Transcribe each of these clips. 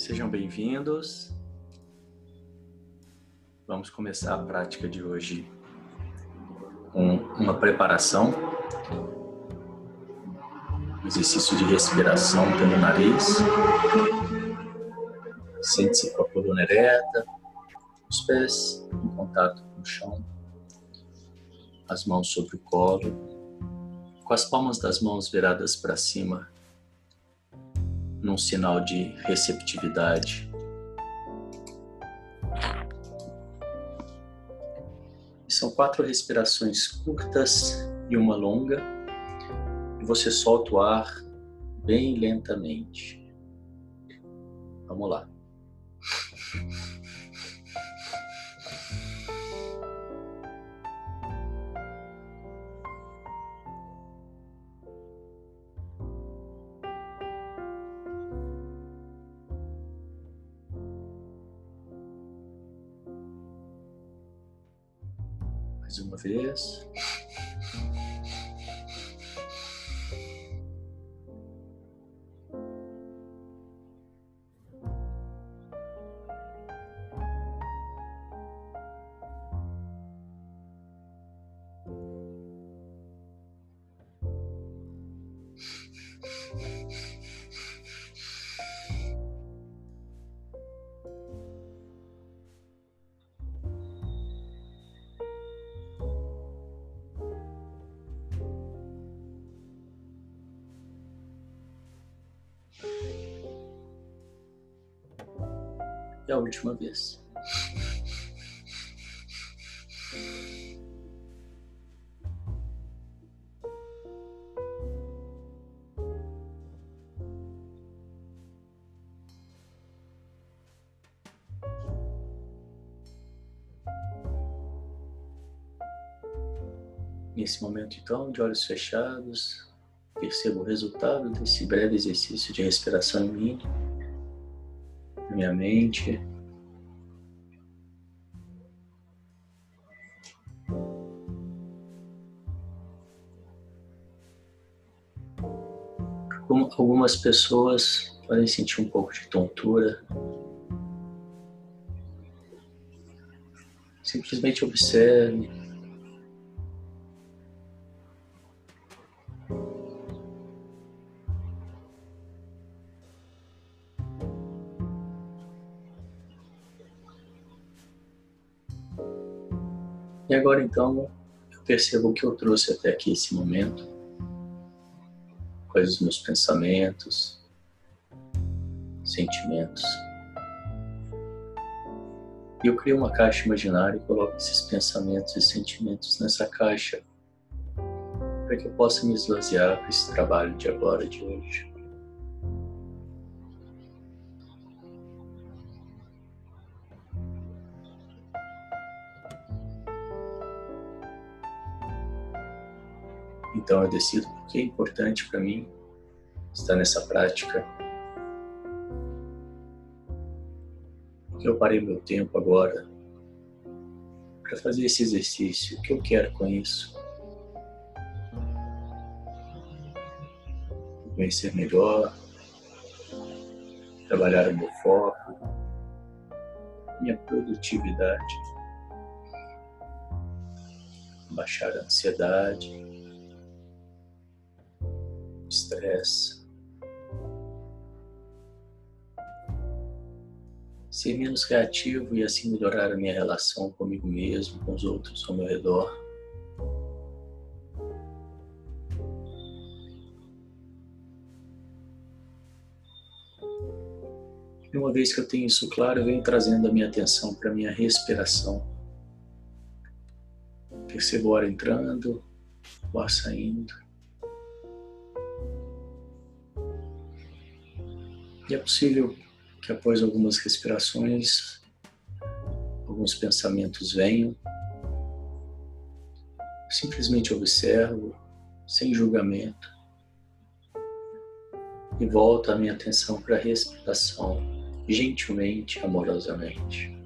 Sejam bem-vindos. Vamos começar a prática de hoje com uma preparação, um exercício de respiração pelo nariz. Sente-se com a coluna ereta, os pés em contato com o chão, as mãos sobre o colo, com as palmas das mãos viradas para cima num sinal de receptividade. São quatro respirações curtas e uma longa, e você solta o ar bem lentamente. Vamos lá. Uma a última vez. Nesse momento, então, de olhos fechados, percebo o resultado desse breve exercício de respiração em mim, na minha mente. Algumas pessoas podem sentir um pouco de tontura. Simplesmente observe E agora então eu percebo o que eu trouxe até aqui esse momento, quais os meus pensamentos, sentimentos. E eu crio uma caixa imaginária e coloco esses pensamentos e sentimentos nessa caixa para que eu possa me esvaziar para esse trabalho de agora, de hoje. Então eu decido porque é importante para mim estar nessa prática. Porque eu parei meu tempo agora para fazer esse exercício. O que eu quero com isso? Conhecer melhor, trabalhar o meu foco, minha produtividade, baixar a ansiedade estresse. Ser menos reativo e assim melhorar a minha relação comigo mesmo, com os outros ao meu redor. E uma vez que eu tenho isso claro, eu venho trazendo a minha atenção para a minha respiração. Percebo o ar entrando, o ar saindo. E é possível que após algumas respirações, alguns pensamentos venham. Simplesmente observo, sem julgamento, e volto a minha atenção para a respiração, gentilmente, amorosamente.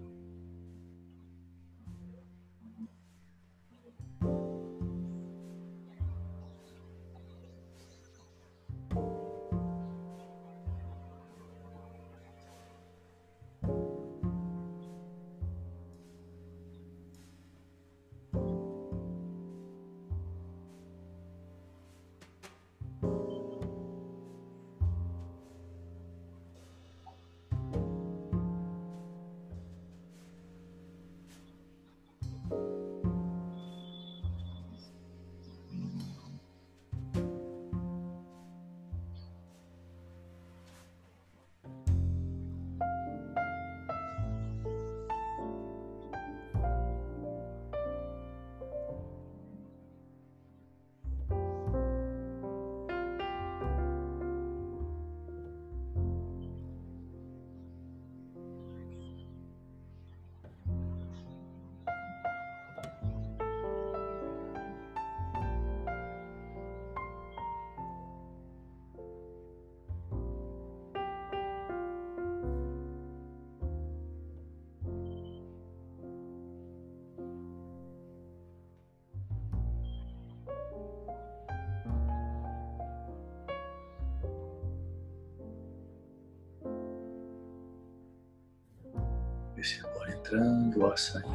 Entrando, o ar saindo.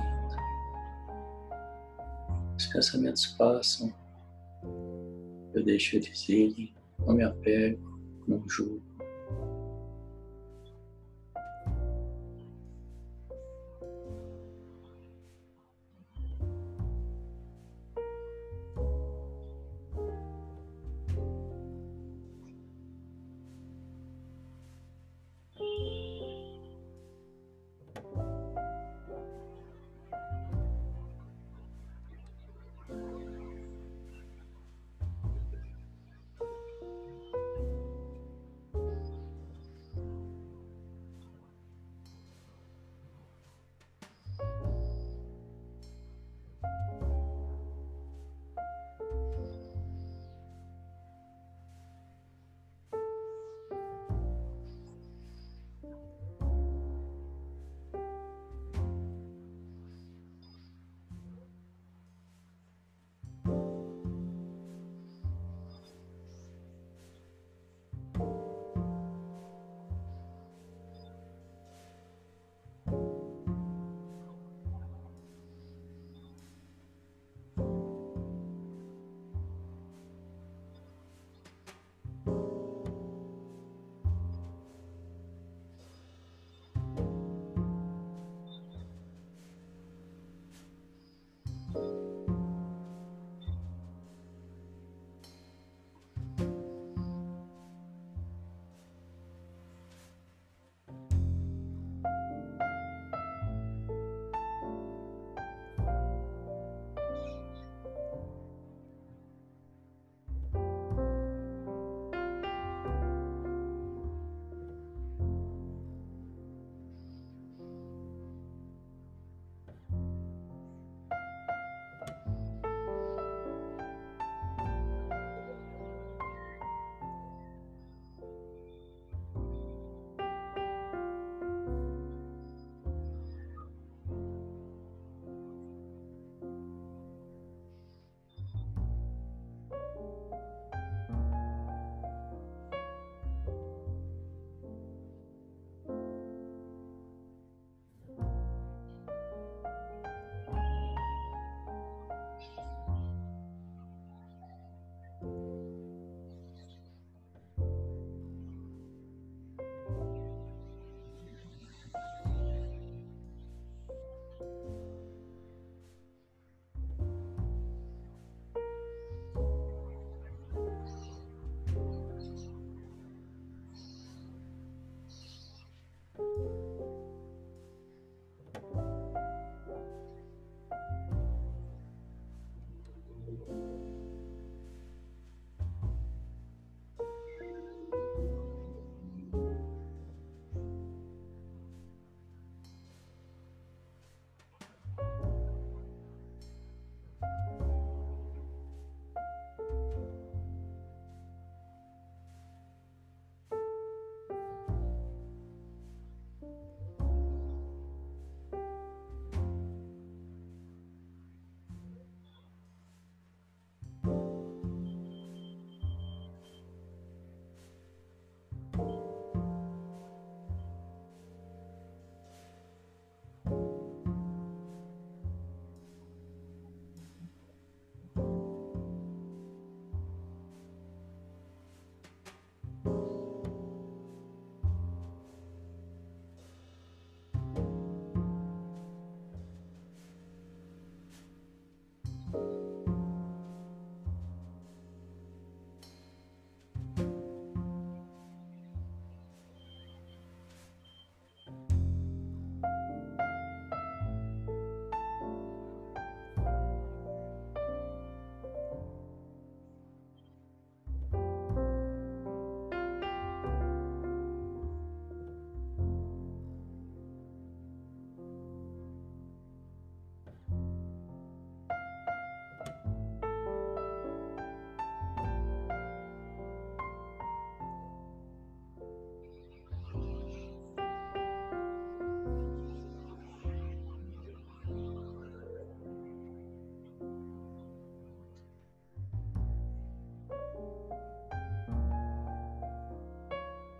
Os pensamentos passam, eu deixo eles irem, não me apego, não julgo.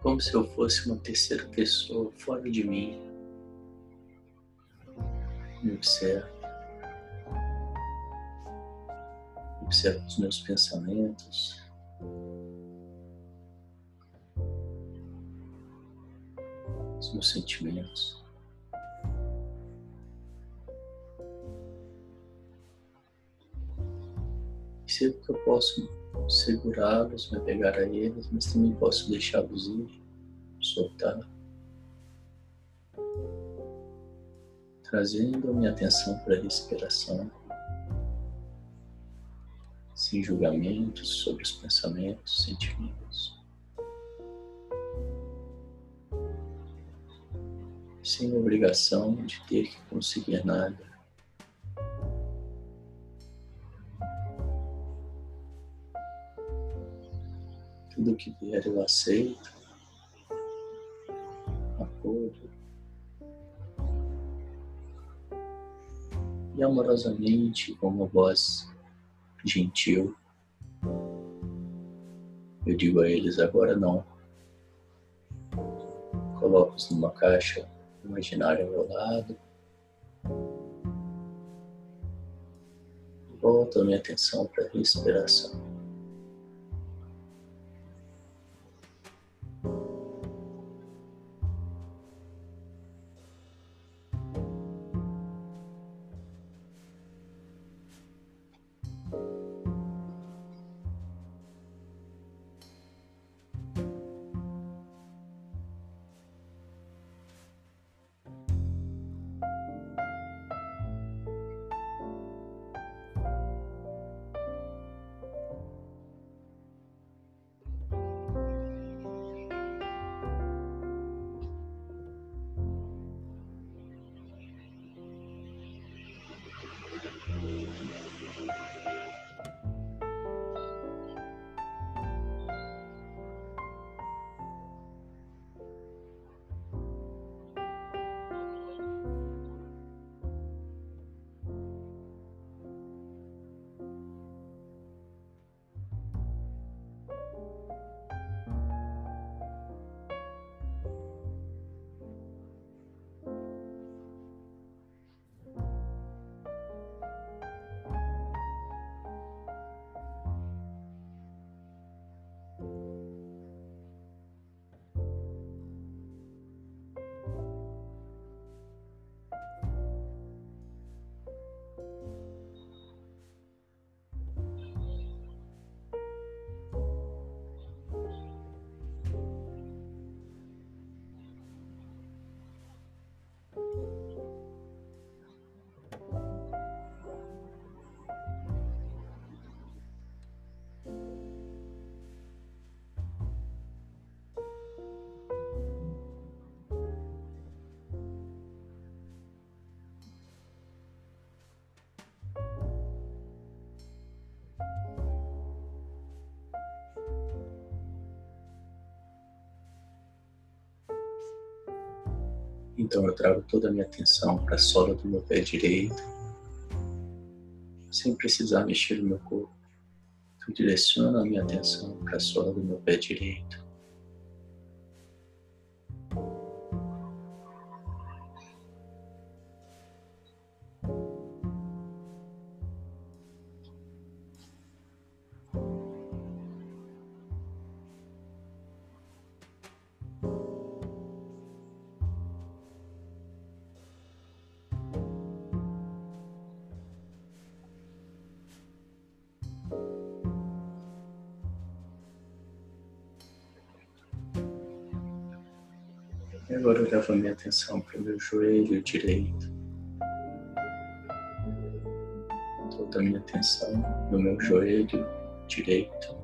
Como se eu fosse uma terceira pessoa fora de mim. Me observo. Observo os meus pensamentos. Os meus sentimentos. Percebo que eu posso segurá-los, me apegar a eles, mas também posso deixá-los ir, soltar. Trazendo a minha atenção para a respiração, sem julgamentos sobre os pensamentos, sentimentos. Sem obrigação de ter que conseguir nada. Tudo que vier eu aceito, acordo. E amorosamente, com uma voz gentil, eu digo a eles agora não. Coloco-os numa caixa imaginária ao meu lado. Volto a minha atenção para a respiração. Então eu trago toda a minha atenção para a sola do meu pé direito, sem precisar mexer no meu corpo. Eu direciono a minha atenção para a sola do meu pé direito. E agora eu levo a minha atenção para o meu joelho direito. Toda a minha atenção no meu joelho direito.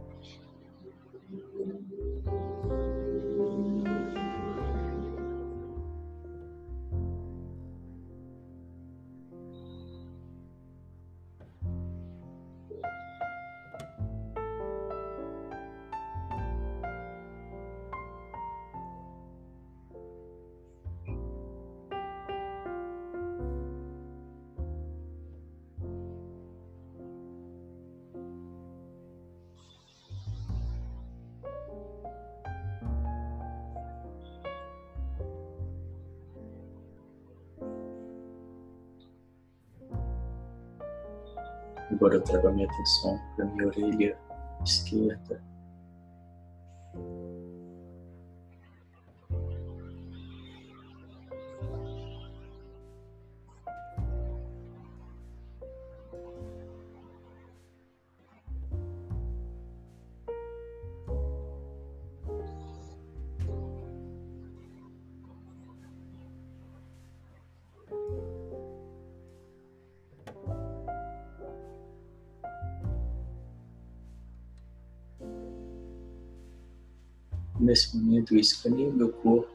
Agora eu trago a minha atenção para minha orelha esquerda. Nesse momento eu escaneio meu corpo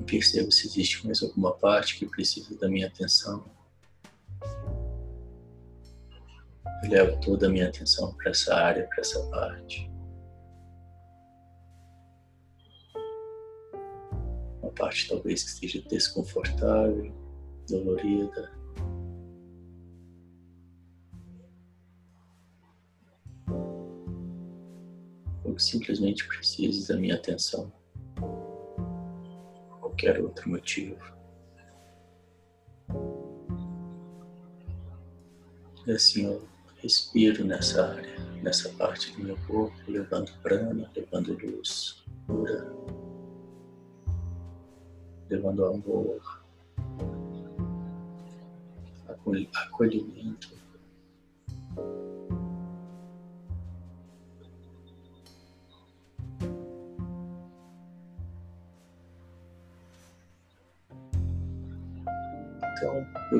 e percebo se existe mais alguma parte que precisa da minha atenção. Eu levo toda a minha atenção para essa área, para essa parte. Uma parte talvez que esteja desconfortável, dolorida, simplesmente precise da minha atenção. Por qualquer outro motivo. E assim eu respiro nessa área, nessa parte do meu corpo, levando prana, levando luz pura, levando amor, acolhimento.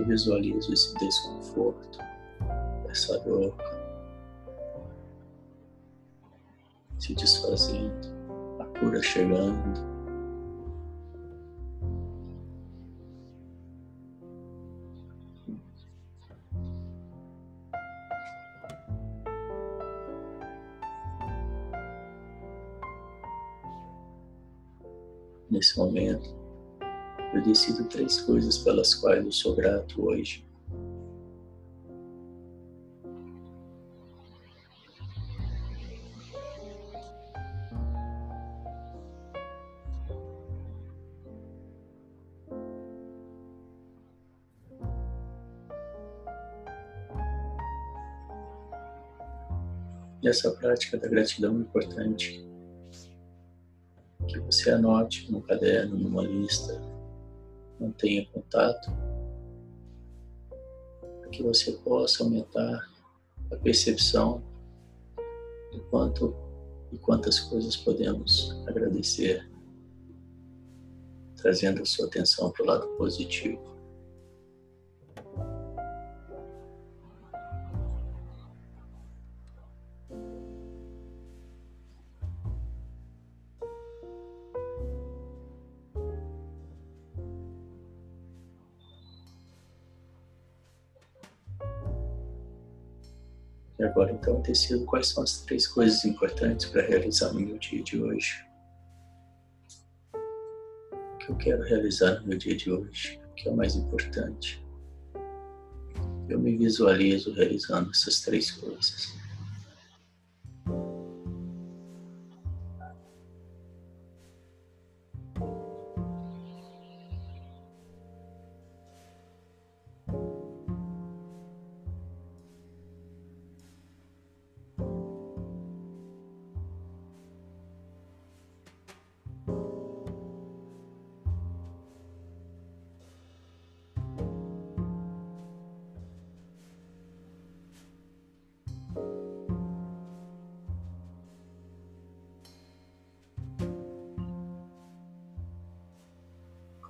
Visualizo esse desconforto, essa dor se desfazendo, a cura chegando. Nesse momento, eu decido três coisas pelas quais eu sou grato hoje. E essa prática da gratidão é importante que você anote no caderno, numa lista, mantenha contato, para que você possa aumentar a percepção do quanto e quantas coisas podemos agradecer, trazendo a sua atenção para o lado positivo. E agora, então, decido quais são as três coisas importantes para realizar no meu dia de hoje. O que eu quero realizar no meu dia de hoje? O que é o mais importante? Eu me visualizo realizando essas três coisas.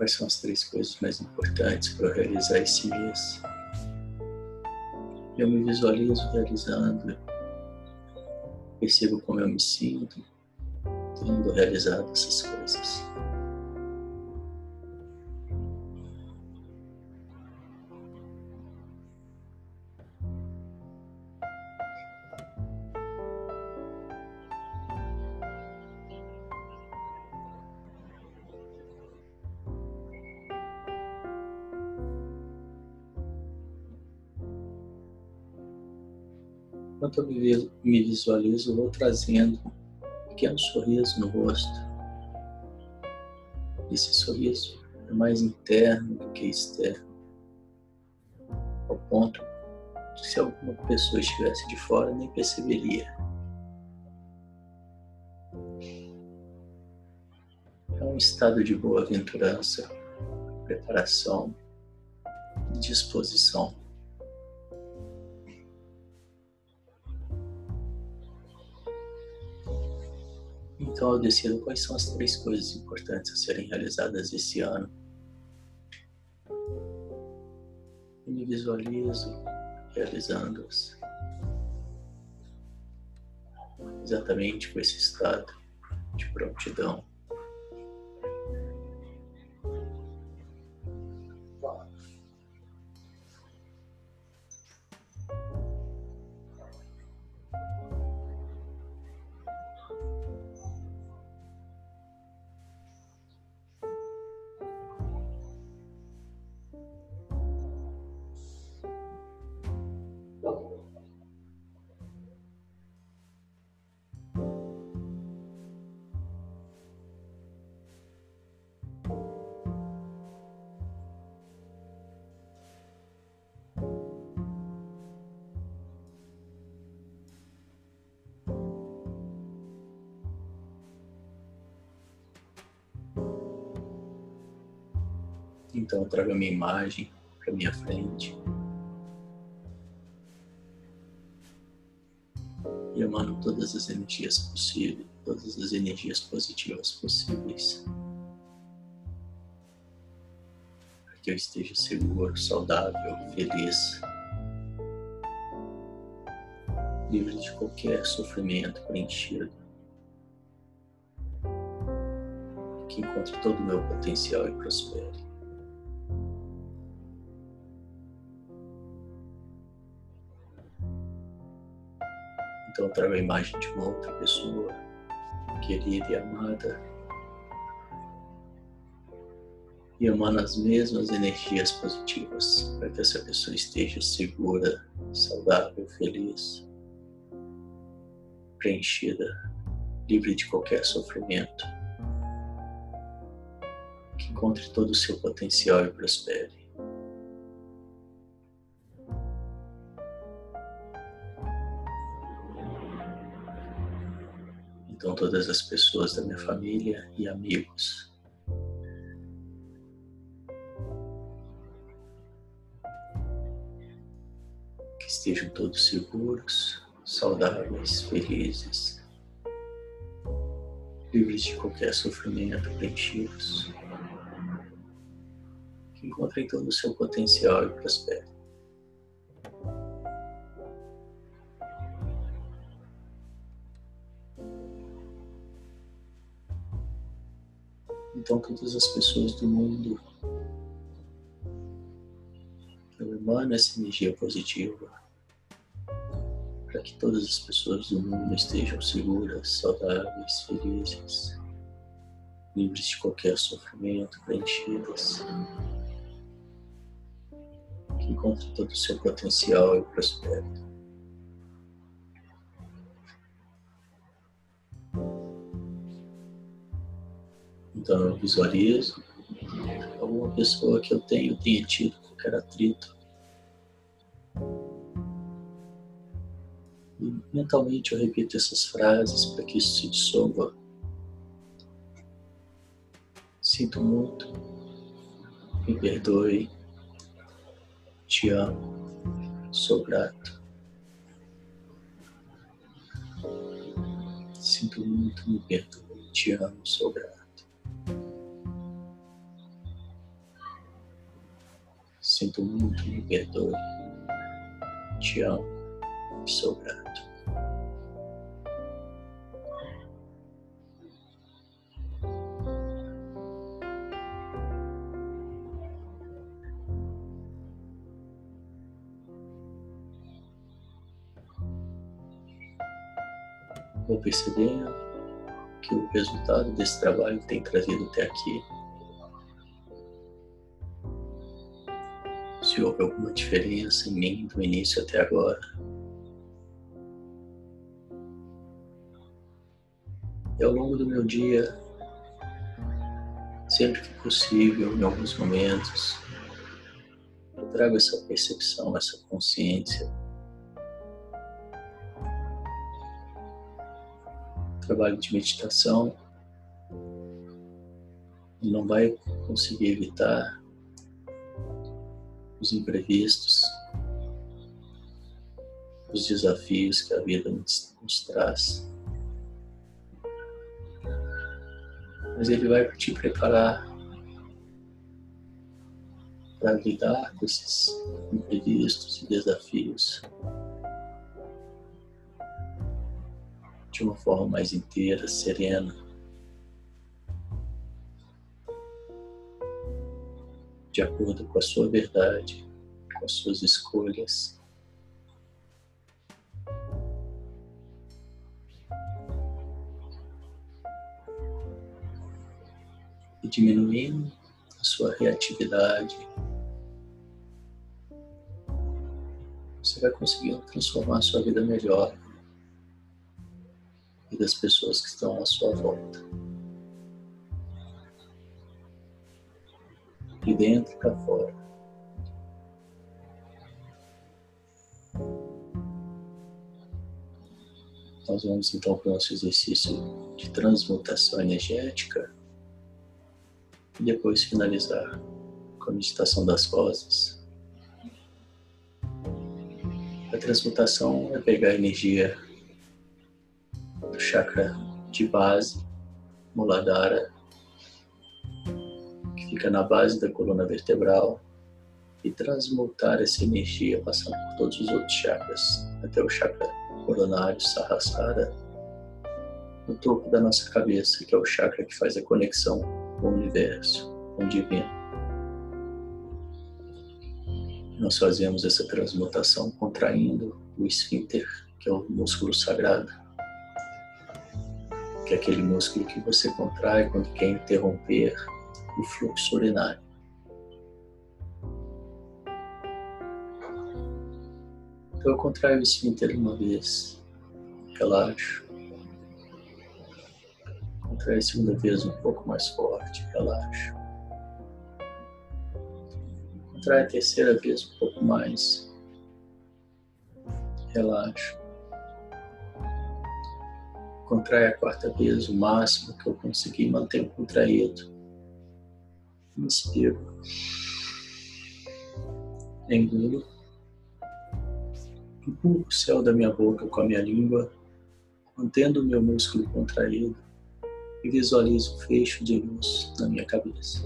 Quais são as três coisas mais importantes para realizar esse mês? Eu me visualizo realizando, percebo como eu me sinto, tendo realizado essas coisas. Enquanto eu me visualizo, vou trazendo um pequeno sorriso no rosto. Esse sorriso é mais interno do que externo. ao ponto que se alguma pessoa estivesse de fora nem perceberia. É um estado de boa-aventurança, preparação e disposição. Então eu decido quais são as três coisas importantes a serem realizadas esse ano. E me visualizo realizando-as. Exatamente com esse estado de prontidão. Então eu trago a minha imagem para minha frente. E emano todas as energias possíveis, todas as energias positivas possíveis. Para que eu esteja seguro, saudável, feliz. Livre de qualquer sofrimento preenchido. Que encontre todo o meu potencial e prospere. Trago a imagem de uma outra pessoa querida e amada e emana as mesmas energias positivas para que essa pessoa esteja segura, saudável, feliz, preenchida, livre de qualquer sofrimento, que encontre todo o seu potencial e prospere. Então, todas as pessoas da minha família e amigos. Que estejam todos seguros, saudáveis, felizes, livres de qualquer sofrimento, preenchidos. Que encontrem todo o seu potencial e prosperem. Todas as pessoas do mundo, eu emano essa energia positiva para que todas as pessoas do mundo estejam seguras, saudáveis, felizes, livres de qualquer sofrimento, preenchidas, que encontrem todo o seu potencial e prosperem. Então eu visualizo alguma pessoa que eu tenho tenha tido qualquer atrito. E mentalmente eu repito essas frases para que isso se dissolva. Sinto muito, me perdoe, te amo, sou grato. Sinto muito, me perdoe, te amo, sou grato. Sinto muito, me perdoe. Te amo sou grato. Vou percebendo que o resultado desse trabalho tem trazido até aqui houve alguma diferença em mim do início até agora. E ao longo do meu dia, sempre que possível, em alguns momentos, eu trago essa percepção, essa consciência. Trabalho de meditação não vai conseguir evitar os imprevistos, os desafios que a vida nos, nos traz. Mas ele vai te preparar para lidar com esses imprevistos e desafios de uma forma mais inteira, serena. De acordo com a sua verdade, com as suas escolhas. E diminuindo a sua reatividade, você vai conseguindo transformar a sua vida melhor e das pessoas que estão à sua volta. De dentro para fora. Nós vamos então para o nosso exercício de transmutação energética e depois finalizar com a meditação das vozes. A transmutação é pegar a energia do chakra de base, Muladhara, fica na base da coluna vertebral, e transmutar essa energia passando por todos os outros chakras, até o chakra coronário, Sahasrara, no topo da nossa cabeça, que é o chakra que faz a conexão com o universo, com o divino. Nós fazemos essa transmutação contraindo o esfíncter, que é o músculo sagrado, que é aquele músculo que você contrai quando quer interromper o fluxo urinário. Então eu contraio o esfíncter uma vez, relaxo. Contraio a segunda vez um pouco mais forte, relaxo contrai a terceira vez um pouco mais. Relaxa. Contrai a quarta vez o máximo que eu conseguir manter contraído. Inspiro. Engulo. Empurro o céu da minha boca com a minha língua, mantendo o meu músculo contraído e visualizo o fecho de luz na minha cabeça.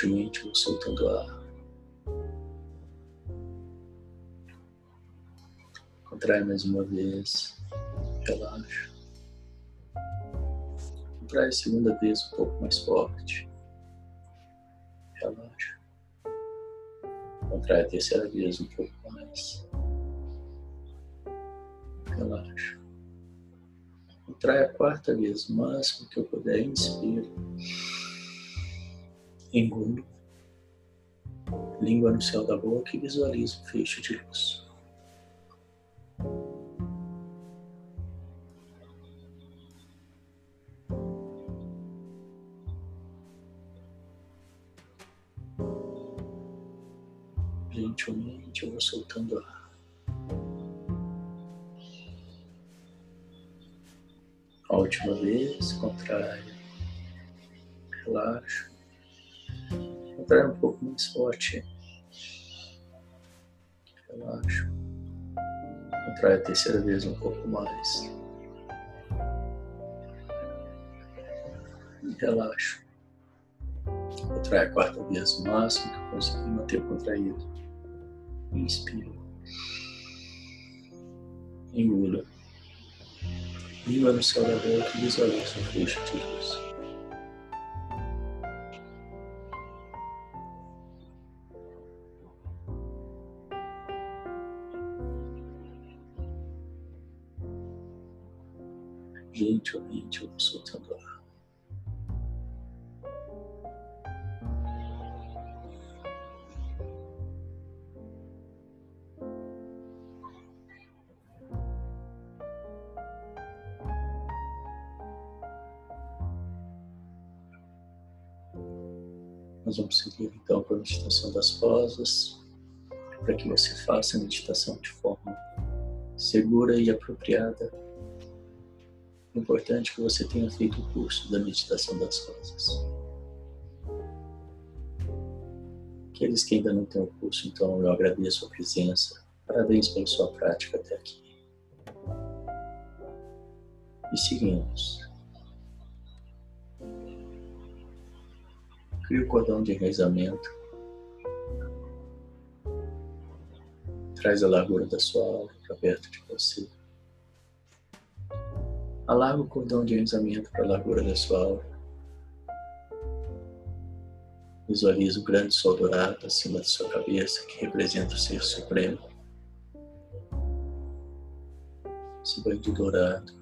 Vou soltando ar. Contrai mais uma vez, relaxa. Contrai a segunda vez um pouco mais forte, relaxa. Contrai a terceira vez um pouco mais, relaxa. Contrai a quarta vez, o máximo que eu puder, inspira engulo, língua no céu da boca e visualizo um fecho de luz. Contrai um pouco mais forte. Relaxa. Contrai a terceira vez um pouco mais. Relaxa. Contrai a quarta vez o máximo que conseguir manter contraído. Inspira. Engula. Língua no céu da boca e visualiza o fecho de luz. eternamente eu sou te. Nós vamos seguir então para a meditação das rosas, para que você faça a meditação de forma segura e apropriada é importante que você tenha feito o curso da meditação das rosas. Aqueles que ainda não têm o curso, então eu agradeço a presença. Parabéns pela sua prática até aqui. E seguimos. Crie o cordão de enraizamento. Traz a largura da sua aura para perto de você. Alarga o cordão de enraizamento para a largura da sua aura. Visualize o grande sol dourado acima de sua cabeça, que representa o Ser Supremo. Esse banho dourado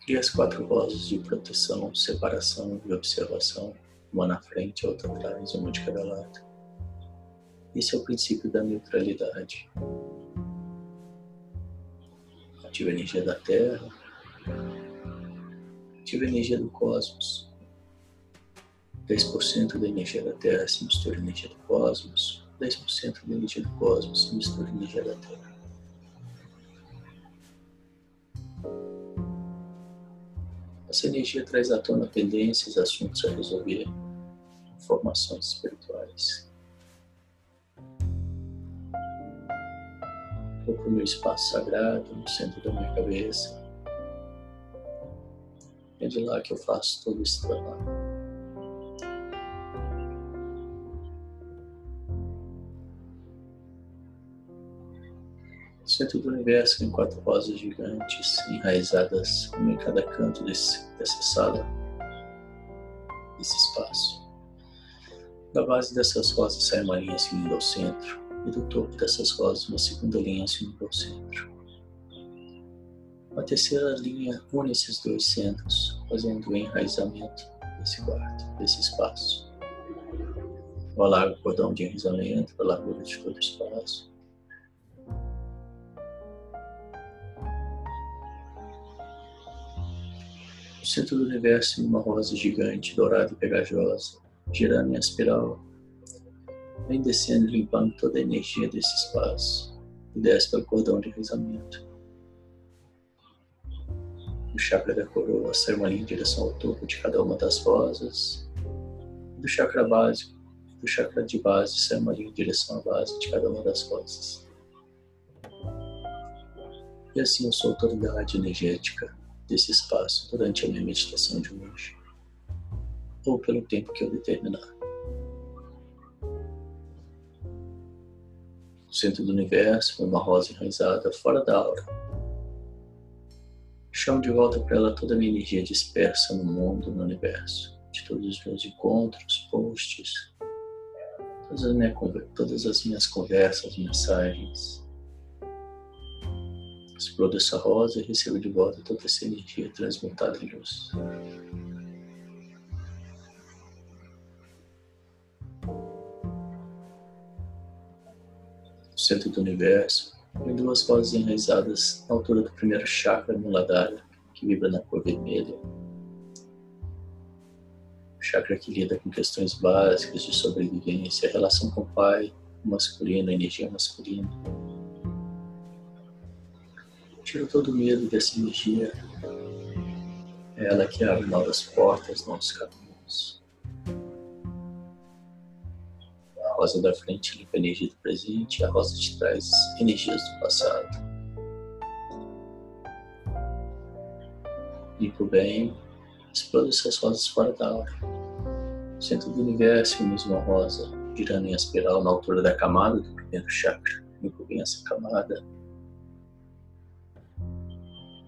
Crie as quatro vozes de proteção, separação e observação, uma na frente, outra atrás, uma de cada lado. Esse é o princípio da neutralidade. Ativa a energia da Terra, ativa a energia do cosmos. 10% da energia da Terra se mistura à energia do cosmos, 10% da energia do cosmos se mistura à energia da Terra. Essa energia traz à tona pendências, assuntos a resolver, informações espirituais. Para o meu espaço sagrado, no centro da minha cabeça. É de lá que eu faço todo esse trabalho. centro do universo em quatro rosas gigantes enraizadas, uma em cada canto desse, dessa sala, desse espaço. Da base dessas rosas sai uma linha seguindo ao centro, e do topo dessas rosas uma segunda linha seguindo ao centro. Uma terceira linha une esses dois centros, fazendo o enraizamento desse quarto, desse espaço. Eu alargo o cordão de enraizamento para a largura de todo o espaço No centro do universo, uma rosa gigante, dourada e pegajosa, girando em espiral, vem descendo e limpando toda a energia desse espaço e desce pelo cordão de rezamento. Do chakra da coroa sai uma linha em direção ao topo de cada uma das rosas. Do chakra básico, do chakra de base sai uma linha em direção à base de cada uma das rosas. E assim eu sou autoridade energética desse espaço durante a minha meditação de hoje, ou pelo tempo que eu determinar. O centro do universo foi uma rosa enraizada fora da aura. Chamo de volta para ela toda a minha energia dispersa no mundo, no universo, de todos os meus encontros, posts, todas as, minhas, todas as minhas conversas, mensagens, Exploda essa rosa e receba de volta toda essa energia transmutada em luz. Centro do universo, tem duas rosas enraizadas na altura do primeiro chakra Muladhara, que vibra na cor vermelha. O chakra que lida com questões básicas de sobrevivência, relação com o pai, masculino, energia masculina Tira todo o medo dessa energia. É ela que abre novas portas, novos caminhos. Rosa da frente limpa a energia do presente, a rosa de trás energias do passado. Limpa bem, explode essas rosas fora da aura. Centro do universo, uma rosa, girando em espiral na altura da camada do primeiro chakra. Limpa bem essa camada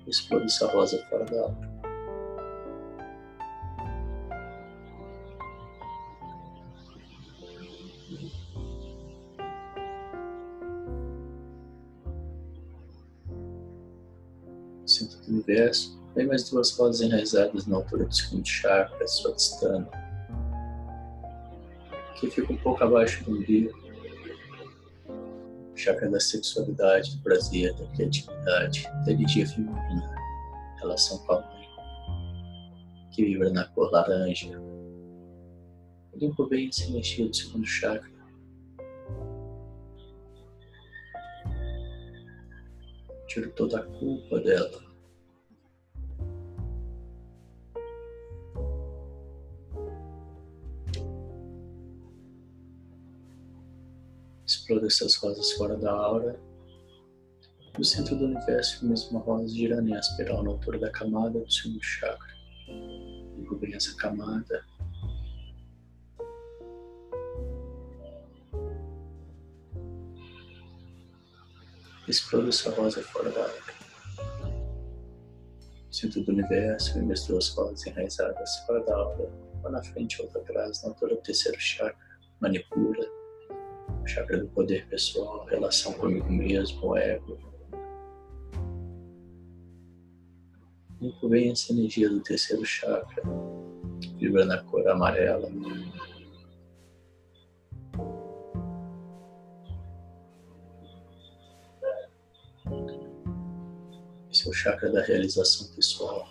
explode essa rosa fora da aura. Universo, vem mais duas rosas enraizadas na altura do segundo chakra, Swadhisthana, que fica um pouco abaixo do umbigo chakra da sexualidade, do prazer, da criatividade, da energia feminina, relação com a mãe. que vibra na cor laranja. Limpo bem essa energia do segundo chakra. Tiro toda a culpa dela. Essas rosas fora da aura. No centro do universo, mesmo uma rosa girando em espiral na altura da camada do segundo chakra. Bem essa camada. Exploda essa rosa fora da aura. Centro do universo, e minhas duas rosas enraizadas fora da aura, uma na frente outra atrás, na altura do terceiro chakra, manipura, chakra do poder pessoal, relação comigo mesmo, ego. Limpo bem essa energia do terceiro chakra, vibra na cor amarela. Esse é o chakra da realização pessoal.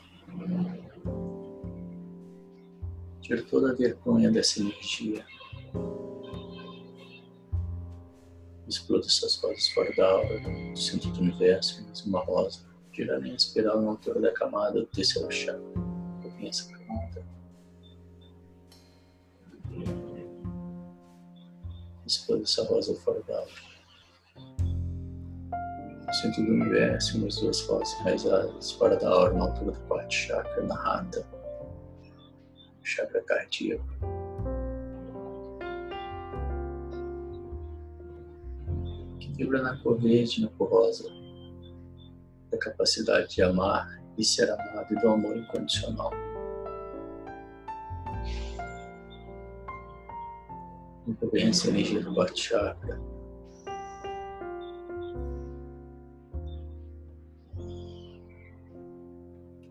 Tira toda a vergonha dessa energia. Exploda essas rosas fora da aura, do centro do universo, mais uma rosa, girando em espiral na altura da camada do terceiro chakra. Copiem essa camada. Exploda essa rosa fora da aura centro do universo, umas duas rosas enraizadas fora da aura, na altura do quarto chakra, na rata, chakra cardíaco. Vibra na cor verde, na cor rosa, da capacidade de amar e ser amado e do amor incondicional. Limpa bem essa energia do quarto chakra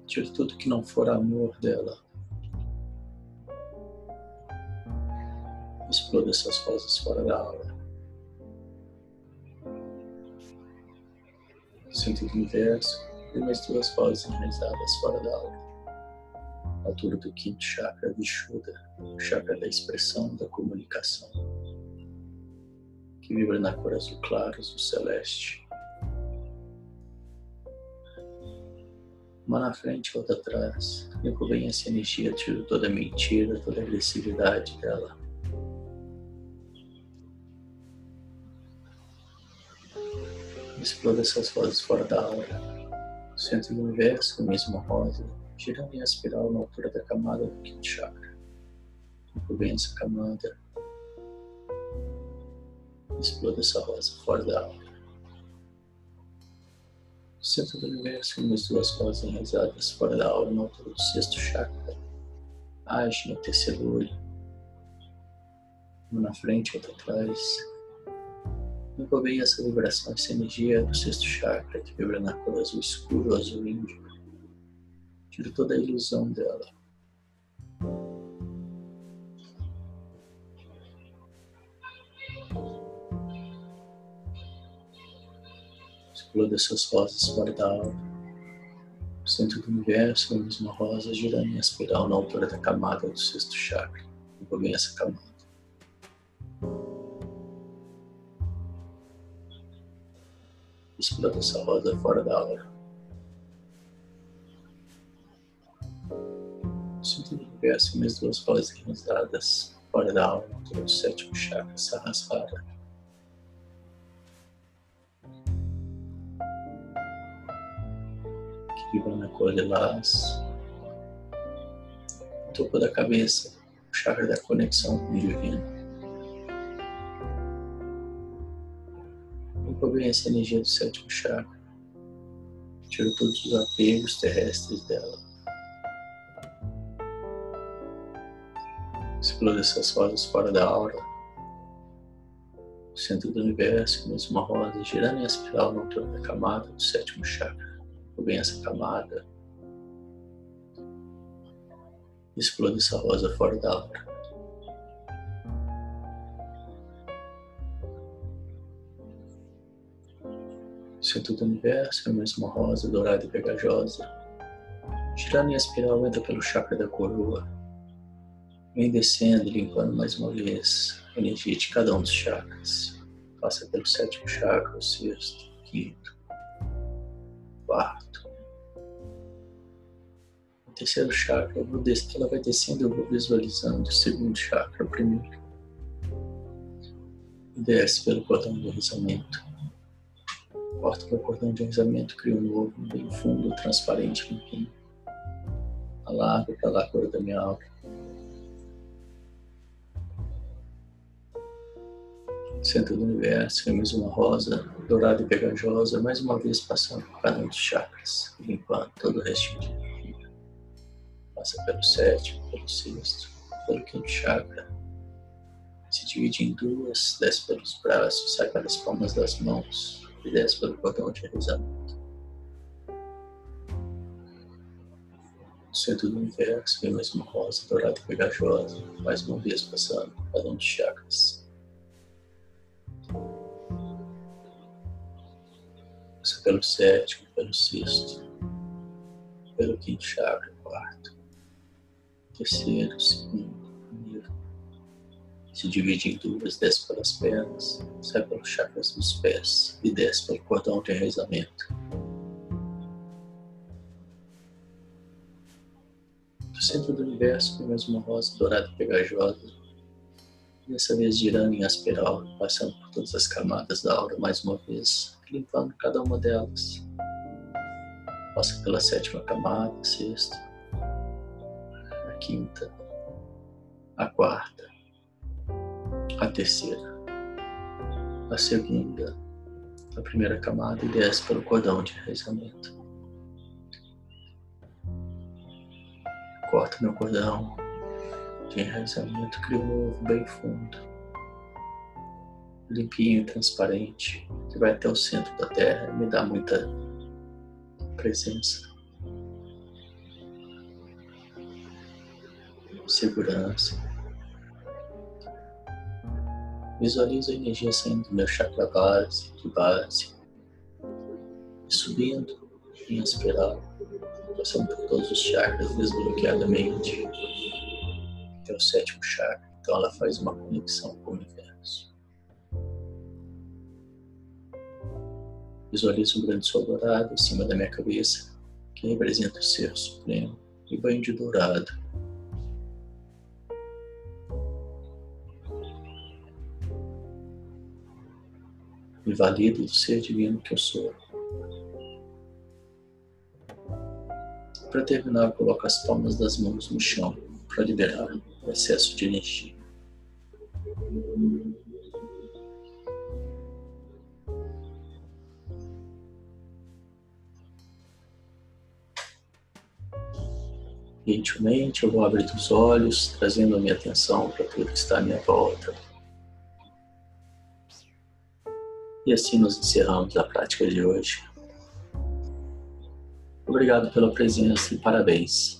Tire tudo que não for amor dela. Exploda essas rosas fora da aura. Centro do universo e mais duas rosas enraizadas fora da aura. altura do quinto chakra, Vishuddha, o chakra da expressão, da comunicação, que vibra na cor azul claro, azul celeste. uma na frente, outra atrás. Bem essa energia, tiro toda mentira, toda agressividade dela. Exploda essas rosas fora da aura. Centro do universo, a mesma rosa, girando em espiral na altura da camada do quinto chakra. Limpo bem essa camada. Exploda essa rosa fora da aura centro do universo, umas duas rosas enraizadas fora da aura, no altura do sexto chakra. Age no terceiro olho. Uma na frente, outra atrás. Limpa bem essa vibração, essa energia do sexto chakra que vibra na cor azul escuro, azul índigo. Tira toda a ilusão dela. Exploda essas rosas fora da aura. No centro do universo, a mesma rosa girando em espiral na altura da camada do sexto chakra. Envolvendo essa camada. Exploda essa rosa fora da aura. No centro do universo, minhas duas rosas rosadas fora da na altura do sétimo chakra, Sahasrara. vibra na cor lilás. Topo da cabeça, o chakra da conexão com o divino. Bem essa energia do sétimo chakra. Tira todos os apegos terrestres dela. Explode essas rosas fora da aura. centro do universo, como uma rosa girando em espiral na altura da camada do sétimo chakra bem essa camada. Explode essa rosa fora da aura. Centro do universo é a mesma rosa dourada e pegajosa, Girando em espiral, entra pelo chakra da coroa. Vem descendo e limpando mais uma vez a energia de cada um dos chakras. Passa pelo sétimo chakra, o sexto, quinto, quarto. O terceiro chakra, eu vou des... ela vai descendo, eu vou visualizando o segundo chakra, o primeiro. E desce pelo cordão de enrizamento. Corta o cordão de enrizamento, cria um novo, bem fundo, transparente, limpinho. Alarga para lá a cor da minha aura. Centro do universo, vemos uma rosa dourada e pegajosa, mais uma vez passando por cada um dos chakras, limpando todo o resto de energia. Passa pelo sétimo, pelo sexto, pelo quinto chakra. Se divide em duas, desce pelos braços, sai pelas palmas das mãos e desce pelo cordão de rezamento. No centro do universo, vem mais uma rosa dourada e pegajosa, mais uma vez passando cada dos chakras Passa pelo sétimo, pelo sexto, pelo quinto chakra, quarto, terceiro, segundo. Se divide em duas, desce pelas pernas, sai pelos chakras dos pés e desce pelo cordão de enraizamento. Do centro do universo, tem mais uma rosa dourada e pegajosa, dessa vez girando em aspiral, passando por todas as camadas da aura mais uma vez, limpando cada uma delas. Passa pela sétima camada, sexta, a quinta, a quarta, a terceira, a segunda, a primeira camada e desce pelo cordão de enraizamento. Corta meu cordão de enraizamento, cria um novo bem fundo limpinho e transparente, que vai até o centro da Terra e me dá muita presença, segurança. Visualizo a energia saindo do meu chakra base, de base, e subindo em espiral, passando por todos os chakras desbloqueadamente, até o sétimo chakra. Então ela faz uma conexão com o universo. Visualizo um grande sol dourado acima da minha cabeça, que representa o Ser Supremo, e banho de dourado. Me valido do ser divino que eu sou. Para terminar, eu coloco as palmas das mãos no chão para liberar o excesso de energia. Gentilmente eu vou abrir os olhos, trazendo a minha atenção para tudo que está à minha volta. E assim nós encerramos a prática de hoje. Obrigado pela presença e parabéns.